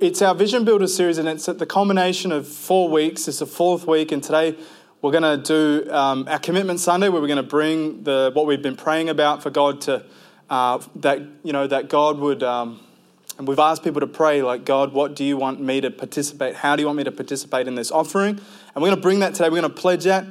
it's our Vision Builder series, and it's at the culmination of four weeks. It's the fourth week, and today we're going to do um, our Commitment Sunday, where we're going to bring the what we've been praying about for God to uh, that you know that God would. Um, and we've asked people to pray, like, God, what do you want me to participate? How do you want me to participate in this offering? And we're going to bring that today. We're going to pledge that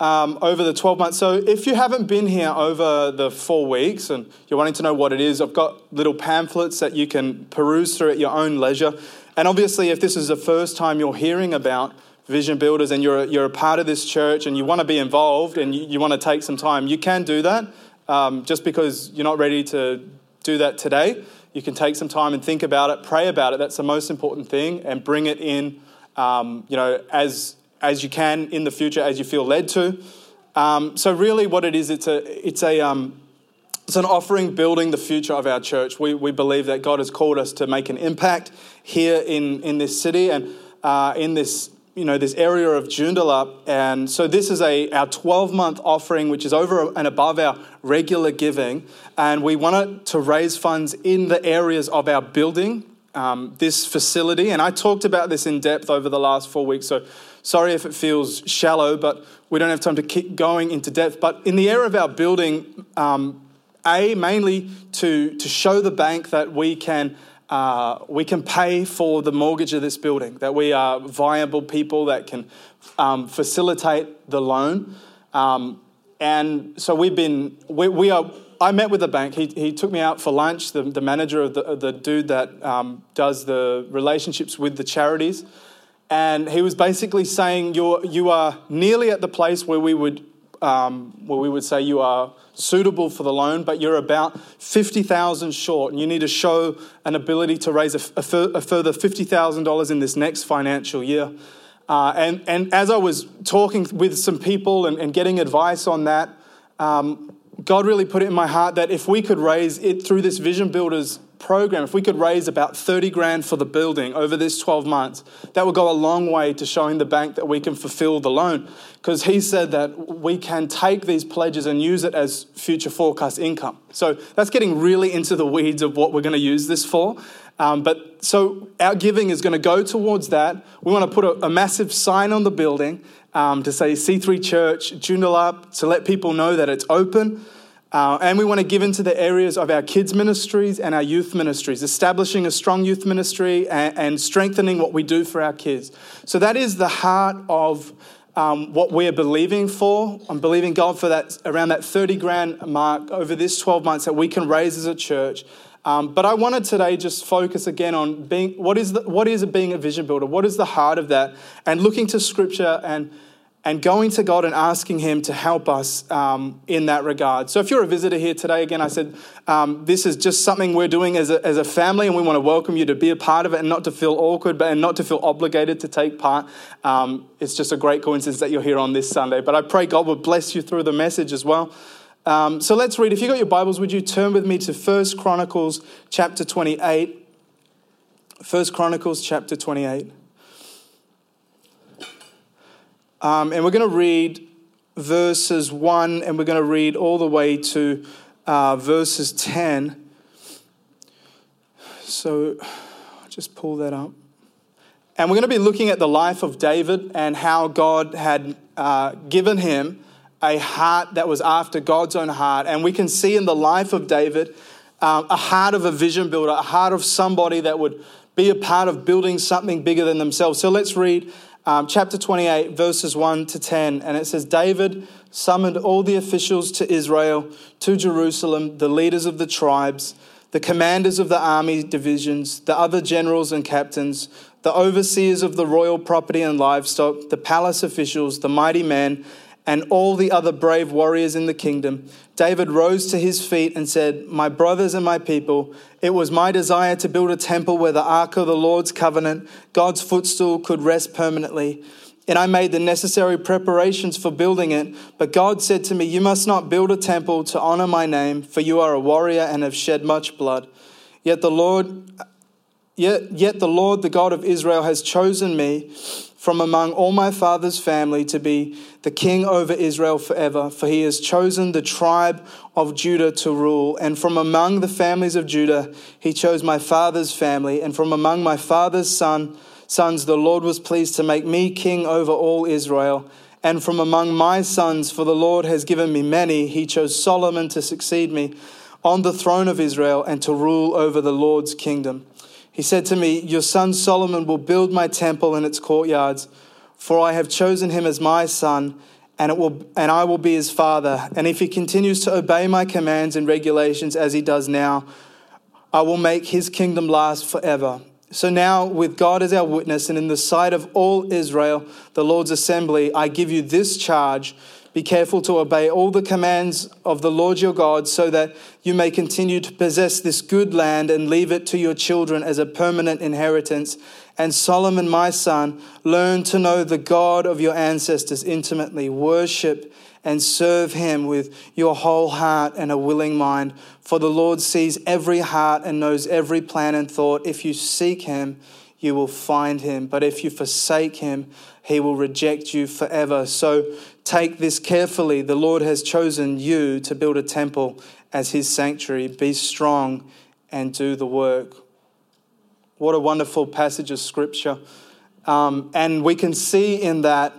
um, over the 12 months. So if you haven't been here over the four weeks and you're wanting to know what it is, I've got little pamphlets that you can peruse through at your own leisure. And obviously, if this is the first time you're hearing about Vision Builders and you're, you're a part of this church and you want to be involved and you, you want to take some time, you can do that. Um, just because you're not ready to do that today, you can take some time and think about it, pray about it. That's the most important thing, and bring it in, um, you know, as as you can in the future, as you feel led to. Um, so really, what it is, it's a it's a um, it's an offering building the future of our church. We, we believe that God has called us to make an impact here in, in this city and uh, in this you know this area of Joondalup, and so this is a our 12 month offering, which is over and above our regular giving, and we wanted to raise funds in the areas of our building. Um, this facility, and I talked about this in depth over the last four weeks. So, sorry if it feels shallow, but we don't have time to keep going into depth. But in the area of our building, um, a mainly to to show the bank that we can uh, we can pay for the mortgage of this building, that we are viable people that can um, facilitate the loan. Um, and so we've been, we, we, are, I met with the bank. He, he took me out for lunch, the, the manager of the, the dude that um, does the relationships with the charities. And he was basically saying, You're, you are nearly at the place where we would um, where we would say you are suitable for the loan, but you're about 50,000 short, and you need to show an ability to raise a further $50,000 in this next financial year. Uh, and, and as I was talking with some people and, and getting advice on that, um, God really put it in my heart that if we could raise it through this Vision Builders program, if we could raise about 30 grand for the building over this 12 months, that would go a long way to showing the bank that we can fulfill the loan. Because he said that we can take these pledges and use it as future forecast income. So that's getting really into the weeds of what we're going to use this for. Um, but so our giving is going to go towards that. We want to put a, a massive sign on the building um, to say C3 Church, Joondalup, to let people know that it's open. Uh, and we want to give into the areas of our kids' ministries and our youth ministries, establishing a strong youth ministry and, and strengthening what we do for our kids. So that is the heart of um, what we're believing for. I'm believing God for that around that 30 grand mark over this 12 months that we can raise as a church. Um, but I wanted today just focus again on being what is the, what is being a vision builder? What is the heart of that? And looking to Scripture and and going to God and asking Him to help us um, in that regard. So, if you're a visitor here today, again, I said um, this is just something we're doing as a, as a family, and we want to welcome you to be a part of it and not to feel awkward, but and not to feel obligated to take part. Um, it's just a great coincidence that you're here on this Sunday. But I pray God will bless you through the message as well. Um, so let's read. If you've got your Bibles, would you turn with me to First Chronicles chapter 28? First Chronicles chapter 28. Um, and we're going to read verses 1 and we're going to read all the way to uh, verses 10. So I'll just pull that up. And we're going to be looking at the life of David and how God had uh, given him a heart that was after God's own heart. And we can see in the life of David um, a heart of a vision builder, a heart of somebody that would be a part of building something bigger than themselves. So let's read um, chapter 28, verses 1 to 10. And it says, David summoned all the officials to Israel, to Jerusalem, the leaders of the tribes, the commanders of the army divisions, the other generals and captains, the overseers of the royal property and livestock, the palace officials, the mighty men, and all the other brave warriors in the kingdom, David rose to his feet and said, My brothers and my people, it was my desire to build a temple where the ark of the Lord's covenant, God's footstool, could rest permanently. And I made the necessary preparations for building it. But God said to me, You must not build a temple to honor my name, for you are a warrior and have shed much blood. Yet the Lord Yet, yet the Lord, the God of Israel, has chosen me from among all my father's family to be the king over Israel forever, for he has chosen the tribe of Judah to rule. And from among the families of Judah, he chose my father's family, and from among my father's son, sons, the Lord was pleased to make me king over all Israel. And from among my sons, for the Lord has given me many, he chose Solomon to succeed me on the throne of Israel and to rule over the Lord's kingdom. He said to me, Your son Solomon will build my temple and its courtyards, for I have chosen him as my son, and, it will, and I will be his father. And if he continues to obey my commands and regulations as he does now, I will make his kingdom last forever. So now, with God as our witness, and in the sight of all Israel, the Lord's assembly, I give you this charge be careful to obey all the commands of the Lord your God, so that you may continue to possess this good land and leave it to your children as a permanent inheritance. And Solomon, my son, learn to know the God of your ancestors intimately. Worship and serve him with your whole heart and a willing mind. For the Lord sees every heart and knows every plan and thought. If you seek him, you will find him. But if you forsake him, he will reject you forever. So take this carefully. The Lord has chosen you to build a temple as his sanctuary. Be strong and do the work. What a wonderful passage of scripture. Um, and we can see in that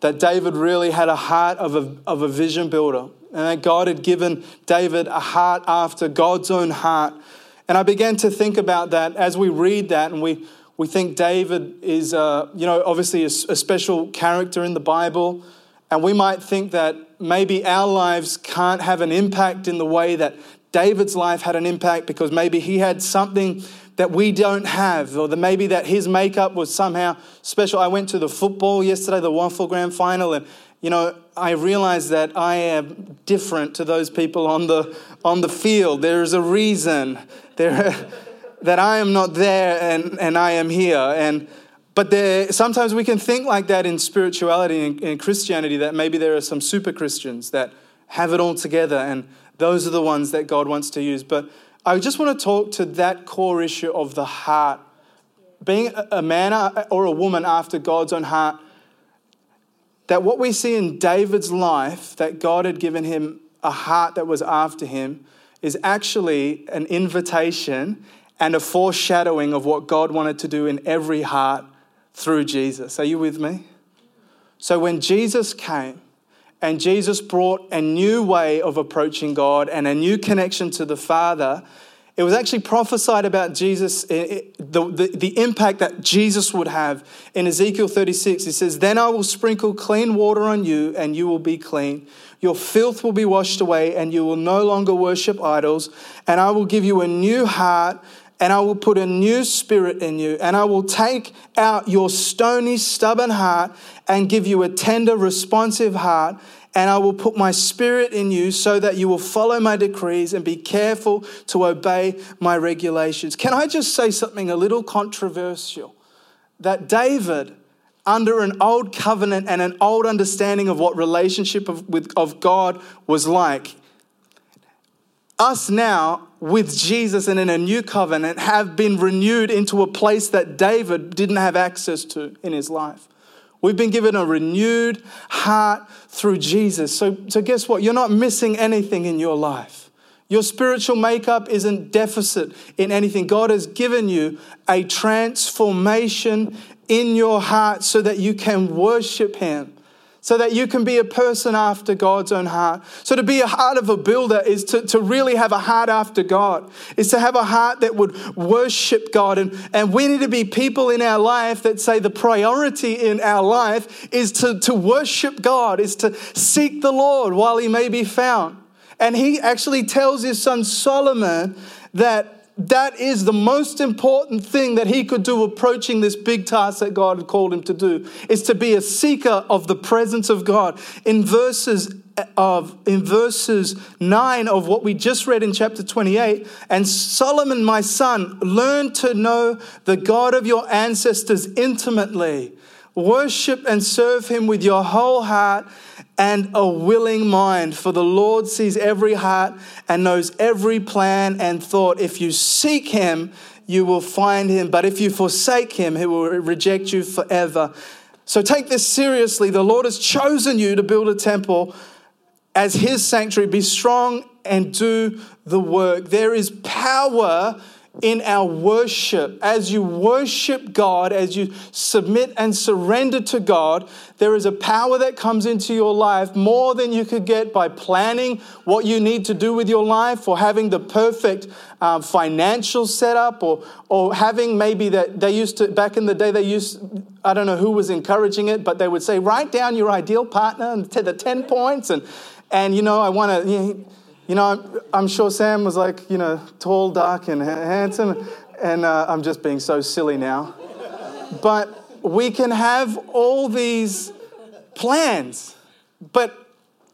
that David really had a heart of a, of a vision builder, and that God had given David a heart after God's own heart. And I began to think about that as we read that, and we, we think David is, uh, you know, obviously a, a special character in the Bible. And we might think that maybe our lives can't have an impact in the way that David's life had an impact because maybe he had something that we don't have, or that maybe that his makeup was somehow special. I went to the football yesterday, the WAFL Grand Final, and you know, I realized that I am different to those people on the on the field. There is a reason. There that I am not there and, and I am here. And but there, sometimes we can think like that in spirituality and in Christianity, that maybe there are some super Christians that have it all together, and those are the ones that God wants to use. But I just want to talk to that core issue of the heart. Being a man or a woman after God's own heart, that what we see in David's life, that God had given him a heart that was after him, is actually an invitation and a foreshadowing of what God wanted to do in every heart through Jesus. Are you with me? So when Jesus came and Jesus brought a new way of approaching God and a new connection to the Father, it was actually prophesied about Jesus, the, the, the impact that Jesus would have. In Ezekiel 36, it says, Then I will sprinkle clean water on you, and you will be clean. Your filth will be washed away, and you will no longer worship idols. And I will give you a new heart and I will put a new spirit in you, and I will take out your stony, stubborn heart and give you a tender, responsive heart. And I will put my spirit in you so that you will follow my decrees and be careful to obey my regulations. Can I just say something a little controversial? That David, under an old covenant and an old understanding of what relationship of, with, of God was like, us now with Jesus and in a new covenant have been renewed into a place that David didn't have access to in his life. We've been given a renewed heart through Jesus. So, so guess what? You're not missing anything in your life. Your spiritual makeup isn't deficit in anything. God has given you a transformation in your heart so that you can worship Him so that you can be a person after God's own heart. So, to be a heart of a builder is to, to really have a heart after God, is to have a heart that would worship God. And, and we need to be people in our life that say the priority in our life is to, to worship God, is to seek the Lord while he may be found. And he actually tells his son Solomon that that is the most important thing that he could do approaching this big task that God had called him to do is to be a seeker of the presence of God. In verses uh, of in verses 9 of what we just read in chapter 28 and Solomon my son learn to know the God of your ancestors intimately worship and serve him with your whole heart and a willing mind, for the Lord sees every heart and knows every plan and thought. If you seek him, you will find him. But if you forsake him, he will reject you forever. So take this seriously. The Lord has chosen you to build a temple as his sanctuary. Be strong and do the work. There is power in our worship. As you worship God, as you submit and surrender to God, there is a power that comes into your life more than you could get by planning what you need to do with your life or having the perfect um, financial setup or, or having maybe that they used to, back in the day, they used, I don't know who was encouraging it, but they would say, write down your ideal partner and the 10 points. And, and you know, I want to, you know, you know, I'm, I'm, sure Sam was like, you know, tall, dark, and handsome, and uh, I'm just being so silly now. But we can have all these plans, but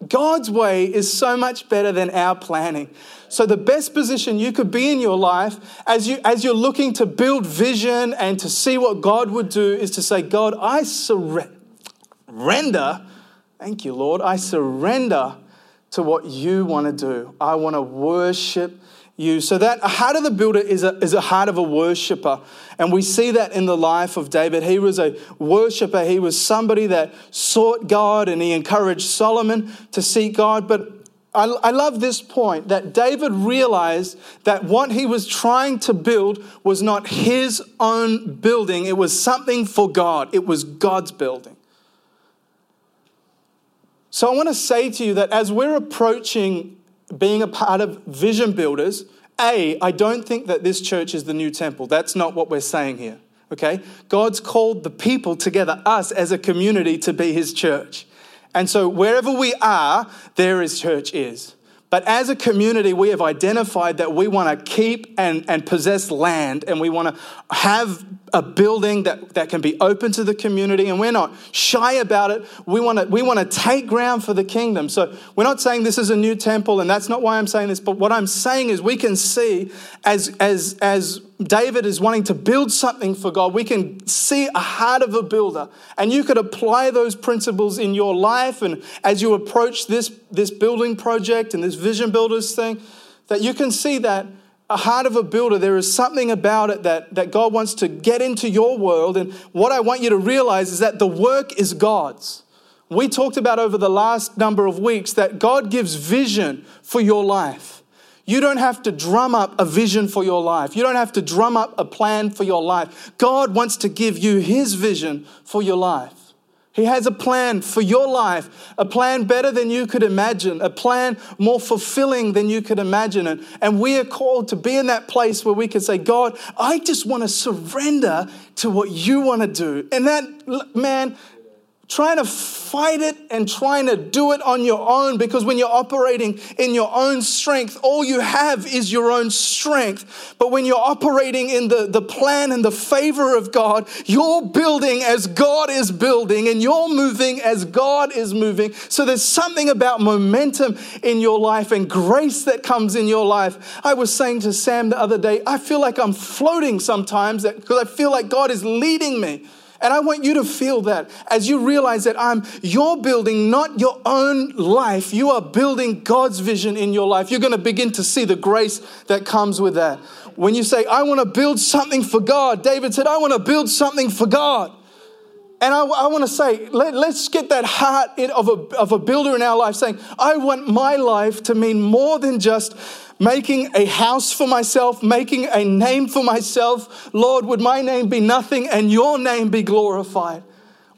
God's way is so much better than our planning. So, the best position you could be in your life as, you, as you're looking to build vision and to see what God would do is to say, God, I surrender. Thank you, Lord. I surrender to what you want to do. I want to worship you. So that heart of the builder is a, is a heart of a worshiper. And we see that in the life of David. He was a worshiper. He was somebody that sought God and he encouraged Solomon to seek God. But I, I love this point that David realized that what he was trying to build was not his own building. It was something for God. It was God's building. So I want to say to you that as we're approaching being a part of vision builders, A, I don't think that this church is the new temple. That's not what we're saying here. Okay? God's called the people together, us as a community, to be his church. And so wherever we are, there his church is. But as a community, we have identified that we want to keep and, and possess land and we want to have a building that, that can be open to the community and we're not shy about it. We want to we want to take ground for the kingdom. So we're not saying this is a new temple and that's not why I'm saying this, but what I'm saying is we can see as as as David is wanting to build something for God, we can see a heart of a builder. And you could apply those principles in your life and as you approach this, this building project and this vision builders thing, that you can see that a heart of a builder, there is something about it that, that God wants to get into your world. And what I want you to realize is that the work is God's. We talked about over the last number of weeks that God gives vision for your life. You don't have to drum up a vision for your life. You don't have to drum up a plan for your life. God wants to give you His vision for your life. He has a plan for your life, a plan better than you could imagine, a plan more fulfilling than you could imagine. And, and we are called to be in that place where we can say, God, I just want to surrender to what you want to do. And that, man, trying to fight it and trying to do it on your own because when you're operating in your own strength, all you have is your own strength. But when you're operating in the, the plan and the favor of God, you're building as God is building and you're moving as God is moving. So there's something about momentum in your life and grace that comes in your life. I was saying to Sam the other day, I feel like I'm floating sometimes because I feel like God is leading me. And I want you to feel that as you realize that I'm you're building not your own life, you are building God's vision in your life. You're going to begin to see the grace that comes with that. When you say, I want to build something for God, David said, I want to build something for God. And I, I want to say, let, us get that heart of a, of a builder in our life saying, I want my life to mean more than just making a house for myself, making a name for myself. Lord, would my name be nothing and your name be glorified?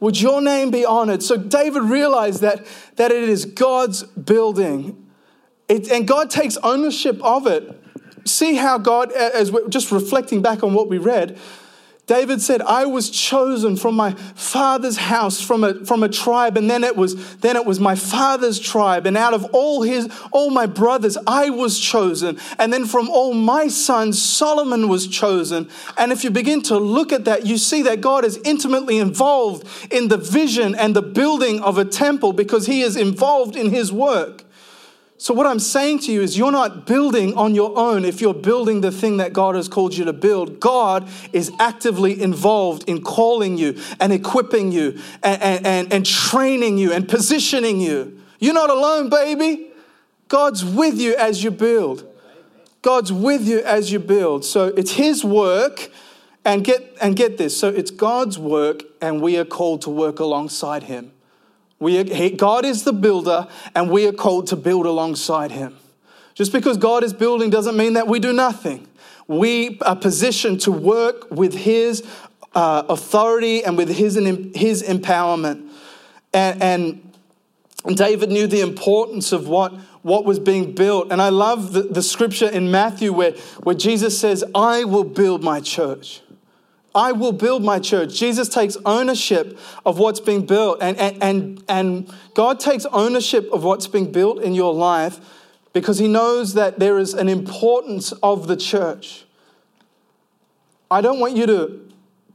Would your name be honored? So David realized that, that it is God's building. It, and God takes ownership of it. See how God, as we're just reflecting back on what we read, David said, I was chosen from my father's house, from a, from a tribe, and then it was then it was my father's tribe. And out of all his all my brothers, I was chosen. And then from all my sons, Solomon was chosen. And if you begin to look at that, you see that God is intimately involved in the vision and the building of a temple because he is involved in his work. So, what I'm saying to you is, you're not building on your own if you're building the thing that God has called you to build. God is actively involved in calling you and equipping you and, and, and, training you and positioning you. You're not alone, baby. God's with you as you build. God's with you as you build. So it's His work. And get, and get this so it's God's work, and we are called to work alongside Him. We are, God is the builder, and we are called to build alongside Him. Just because God is building doesn't mean that we do nothing. We are positioned to work with His uh, authority and with His, his empowerment. And, and David knew the importance of what, what was being built. And I love the, the scripture in Matthew where, where Jesus says, I will build my church. I will build my church. Jesus takes ownership of what's being built. And, and, and, and God takes ownership of what's being built in your life because he knows that there is an importance of the church. I don't want you to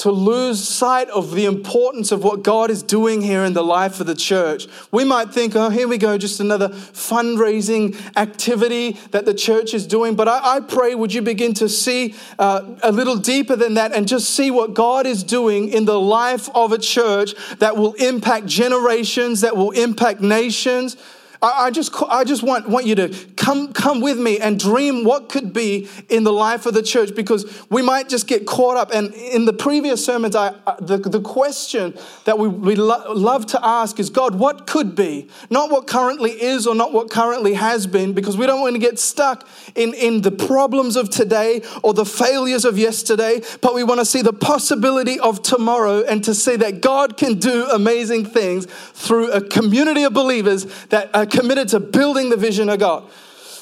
to lose sight of the importance of what God is doing here in the life of the church. We might think, oh, here we go, just another fundraising activity that the church is doing. But I, I pray, would you begin to see uh, a little deeper than that and just see what God is doing in the life of a church that will impact generations, that will impact nations I, I just, I just want, want you to come, come with me and dream what could be in the life of the church because we might just get caught up. And in the previous sermons, I, the, the question that we, we lo- love to ask is God, what could be? Not what currently is or not what currently has been, because we don't want to get stuck in, in the problems of today or the failures of yesterday, but we want to see the possibility of tomorrow and to see that God can do amazing things through a community of believers that are committed to building the vision of God.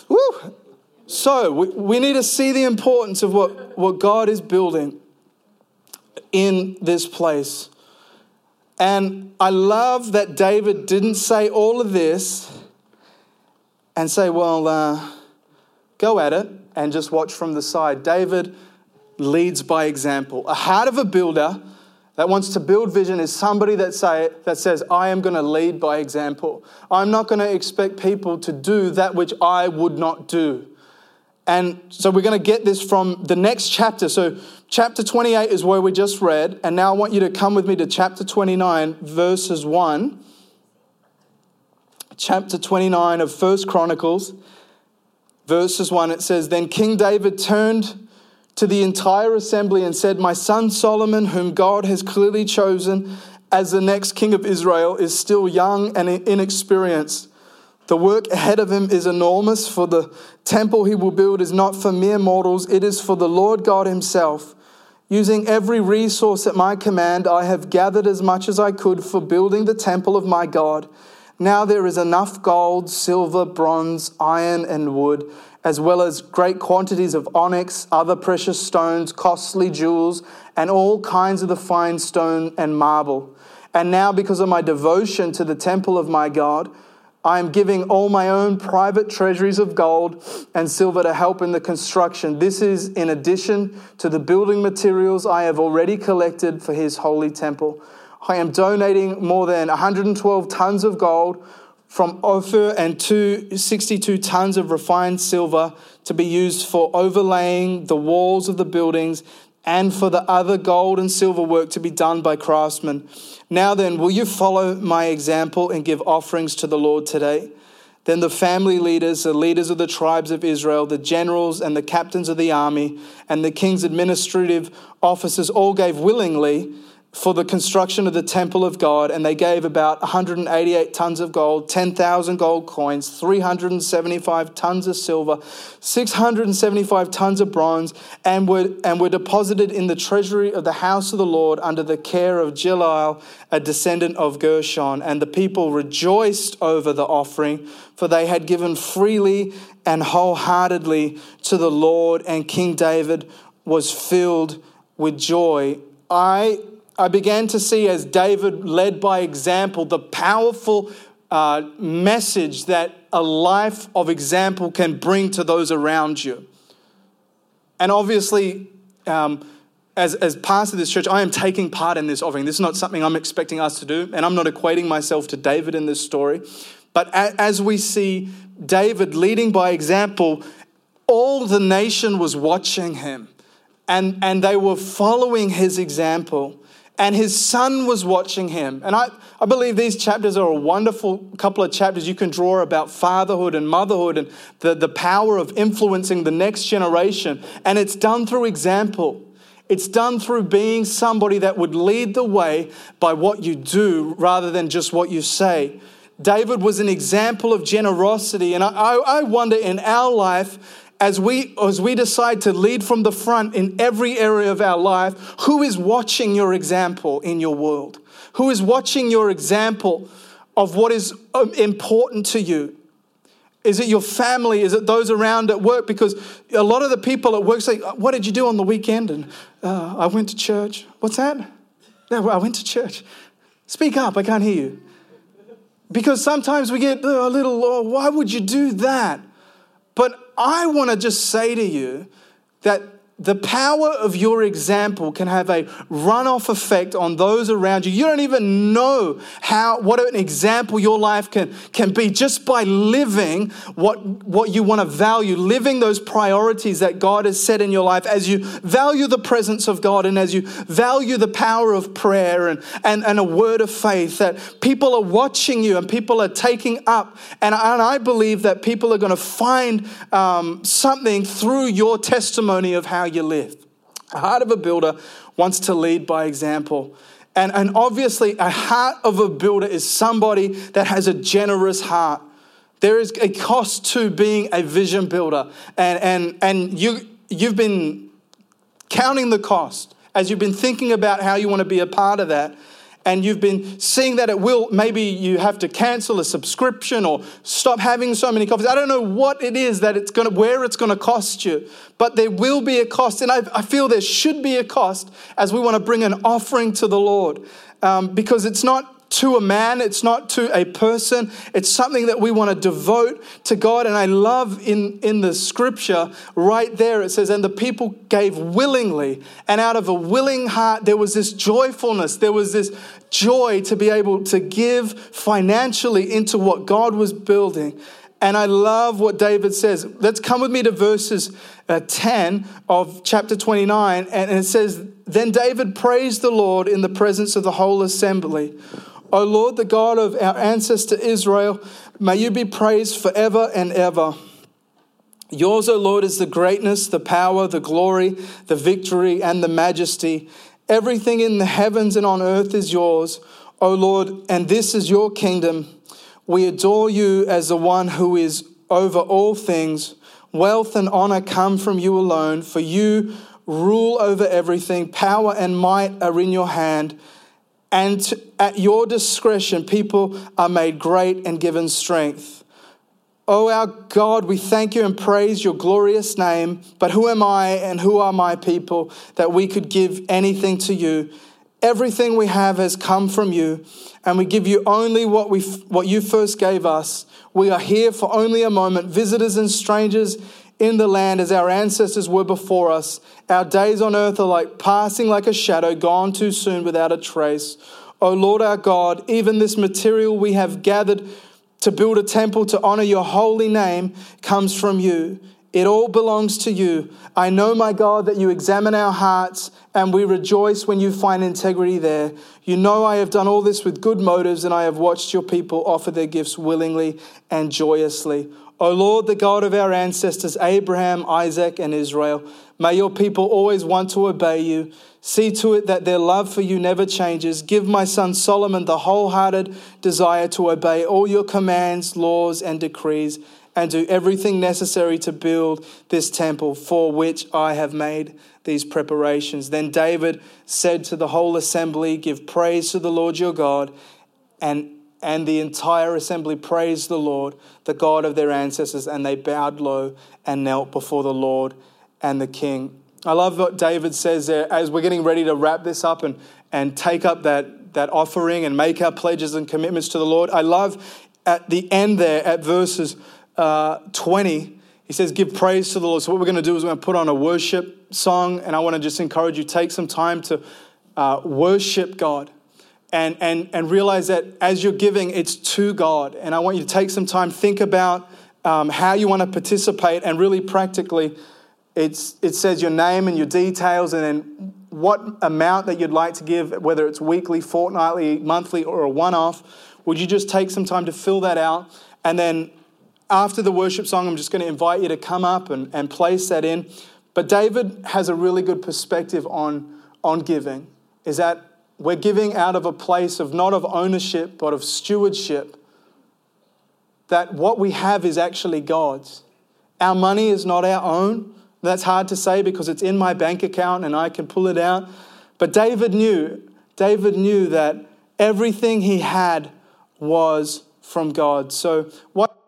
Woo. So we, we need to see the importance of what, what God is building in this place. And I love that David didn't say all of this and say, well, uh, go at it and just watch from the side. David leads by example. A heart of a builder that wants to build vision is somebody that, say, that says, I am going to lead by example. I'm not going to expect people to do that which I would not do. And so we're going to get this from the next chapter. So, chapter 28 is where we just read. And now I want you to come with me to chapter 29, verses 1. Chapter 29 of First Chronicles, verses 1. It says, Then King David turned to the entire assembly and said, My son Solomon, whom God has clearly chosen as the next king of Israel, is still young and inexperienced. The work ahead of him is enormous, for the temple he will build is not for mere mortals, it is for the Lord God himself. Using every resource at my command, I have gathered as much as I could for building the temple of my God. Now there is enough gold, silver, bronze, iron, and wood as well as great quantities of onyx, other precious stones, costly jewels, and all kinds of the fine stone and marble. And now, because of my devotion to the temple of my God, I am giving all my own private treasuries of gold and silver to help in the construction. This is in addition to the building materials I have already collected for his holy temple. I am donating more than 112 tons of gold from Ophir and 262 tons of refined silver to be used for overlaying the walls of the buildings and for the other gold and silver work to be done by craftsmen. Now then, will you follow my example and give offerings to the Lord today? Then the family leaders, the leaders of the tribes of Israel, the generals and the captains of the army, and the king's administrative officers all gave willingly for the construction of the temple of God, and they gave about 188 tons of gold, 10,000 gold coins, 375 tons of silver, 675 tons of bronze, and were, and were deposited in the treasury of the house of the Lord under the care of Jeiel, a descendant of Gershon. And the people rejoiced over the offering, for they had given freely and wholeheartedly to the Lord, and King David was filled with joy. I I began to see as David led by example the powerful uh, message that a life of example can bring to those around you. And obviously, um, as, as pastor of this church, I am taking part in this offering. This is not something I'm expecting us to do, and I'm not equating myself to David in this story. But as we see David leading by example, all the nation was watching him, and, and they were following his example. And his son was watching him. And I, I believe these chapters are a wonderful couple of chapters you can draw about fatherhood and motherhood and the, the power of influencing the next generation. And it's done through example. It's done through being somebody that would lead the way by what you do rather than just what you say. David was an example of generosity. And I, I wonder in our life, as we, as we decide to lead from the front in every area of our life, who is watching your example in your world? Who is watching your example of what is um, important to you? Is it your family? Is it those around at work? Because a lot of the people at work say, What did you do on the weekend? And uh, I went to church. What's that? No, I went to church. Speak up, I can't hear you. Because sometimes we get a little, oh, why would you do that? But I want to just say to you that the power of your example can have a runoff effect on those around you. You don't even know how what an example your life can, can be just by living what, what you want to value, living those priorities that God has set in your life as you value the presence of God and as you value the power of prayer and, and, and a word of faith, that people are watching you and people are taking up. And, and I believe that people are going to find um, something through your testimony of how you live. A heart of a builder wants to lead by example. And, and obviously, a heart of a builder is somebody that has a generous heart. There is a cost to being a vision builder. And, and, and you, you've been counting the cost as you've been thinking about how you want to be a part of that and you've been seeing that it will, maybe you have to cancel a subscription or stop having so many coffees. I don't know what it is that it's going to, where it's going to cost you, but there will be a cost. And I, I feel there should be a cost as we want to bring an offering to the Lord um, because it's not to a man, it's not to a person. It's something that we want to devote to God. And I love in, in the scripture right there, it says, And the people gave willingly. And out of a willing heart, there was this joyfulness, there was this joy to be able to give financially into what God was building. And I love what David says. Let's come with me to verses uh, 10 of chapter 29. And it says, Then David praised the Lord in the presence of the whole assembly. O Lord, the God of our ancestor Israel, may you be praised forever and ever. Yours, O Lord, is the greatness, the power, the glory, the victory, and the majesty. Everything in the heavens and on earth is yours, O Lord, and this is your kingdom. We adore you as the one who is over all things. Wealth and honor come from you alone, for you rule over everything. Power and might are in your hand and at your discretion, people are made great and given strength. Oh, our God, we thank you and praise your glorious name. But who am I and who are my people that we could give anything to you? Everything we have has come from you, and we give you only what, we, what you first gave us. We are here for only a moment, visitors and strangers in the land as our ancestors were before us. Our days on earth are like passing like a shadow, gone too soon without a trace. O Lord our God, even this material we have gathered to build a temple to honor your holy name comes from you. It all belongs to you. I know, my God, that you examine our hearts and we rejoice when you find integrity there. You know, I have done all this with good motives and I have watched your people offer their gifts willingly and joyously. O Lord, the God of our ancestors, Abraham, Isaac, and Israel, may your people always want to obey you. See to it that their love for you never changes. Give my son Solomon the wholehearted desire to obey all your commands, laws, and decrees, and do everything necessary to build this temple for which I have made these preparations. Then David said to the whole assembly, Give praise to the Lord your God, and and the entire assembly praised the Lord, the God of their ancestors, and they bowed low and knelt before the Lord and the king. I love what David says there as we're getting ready to wrap this up and, and take up that, that offering and make our pledges and commitments to the Lord. I love at the end there, at verses uh, 20, he says, Give praise to the Lord. So, what we're going to do is we're going to put on a worship song, and I want to just encourage you take some time to uh, worship God and, and, and realize that as you're giving, it's to God. And I want you to take some time, think about um, how you want to participate, and really practically, it's, it says your name and your details, and then what amount that you'd like to give, whether it's weekly, fortnightly, monthly, or a one off. Would you just take some time to fill that out? And then after the worship song, I'm just going to invite you to come up and, and place that in. But David has a really good perspective on, on giving, is that we're giving out of a place of not of ownership, but of stewardship. That what we have is actually God's. Our money is not our own. That's hard to say because it's in my bank account and I can pull it out. But David knew, David knew that everything he had was from God. So what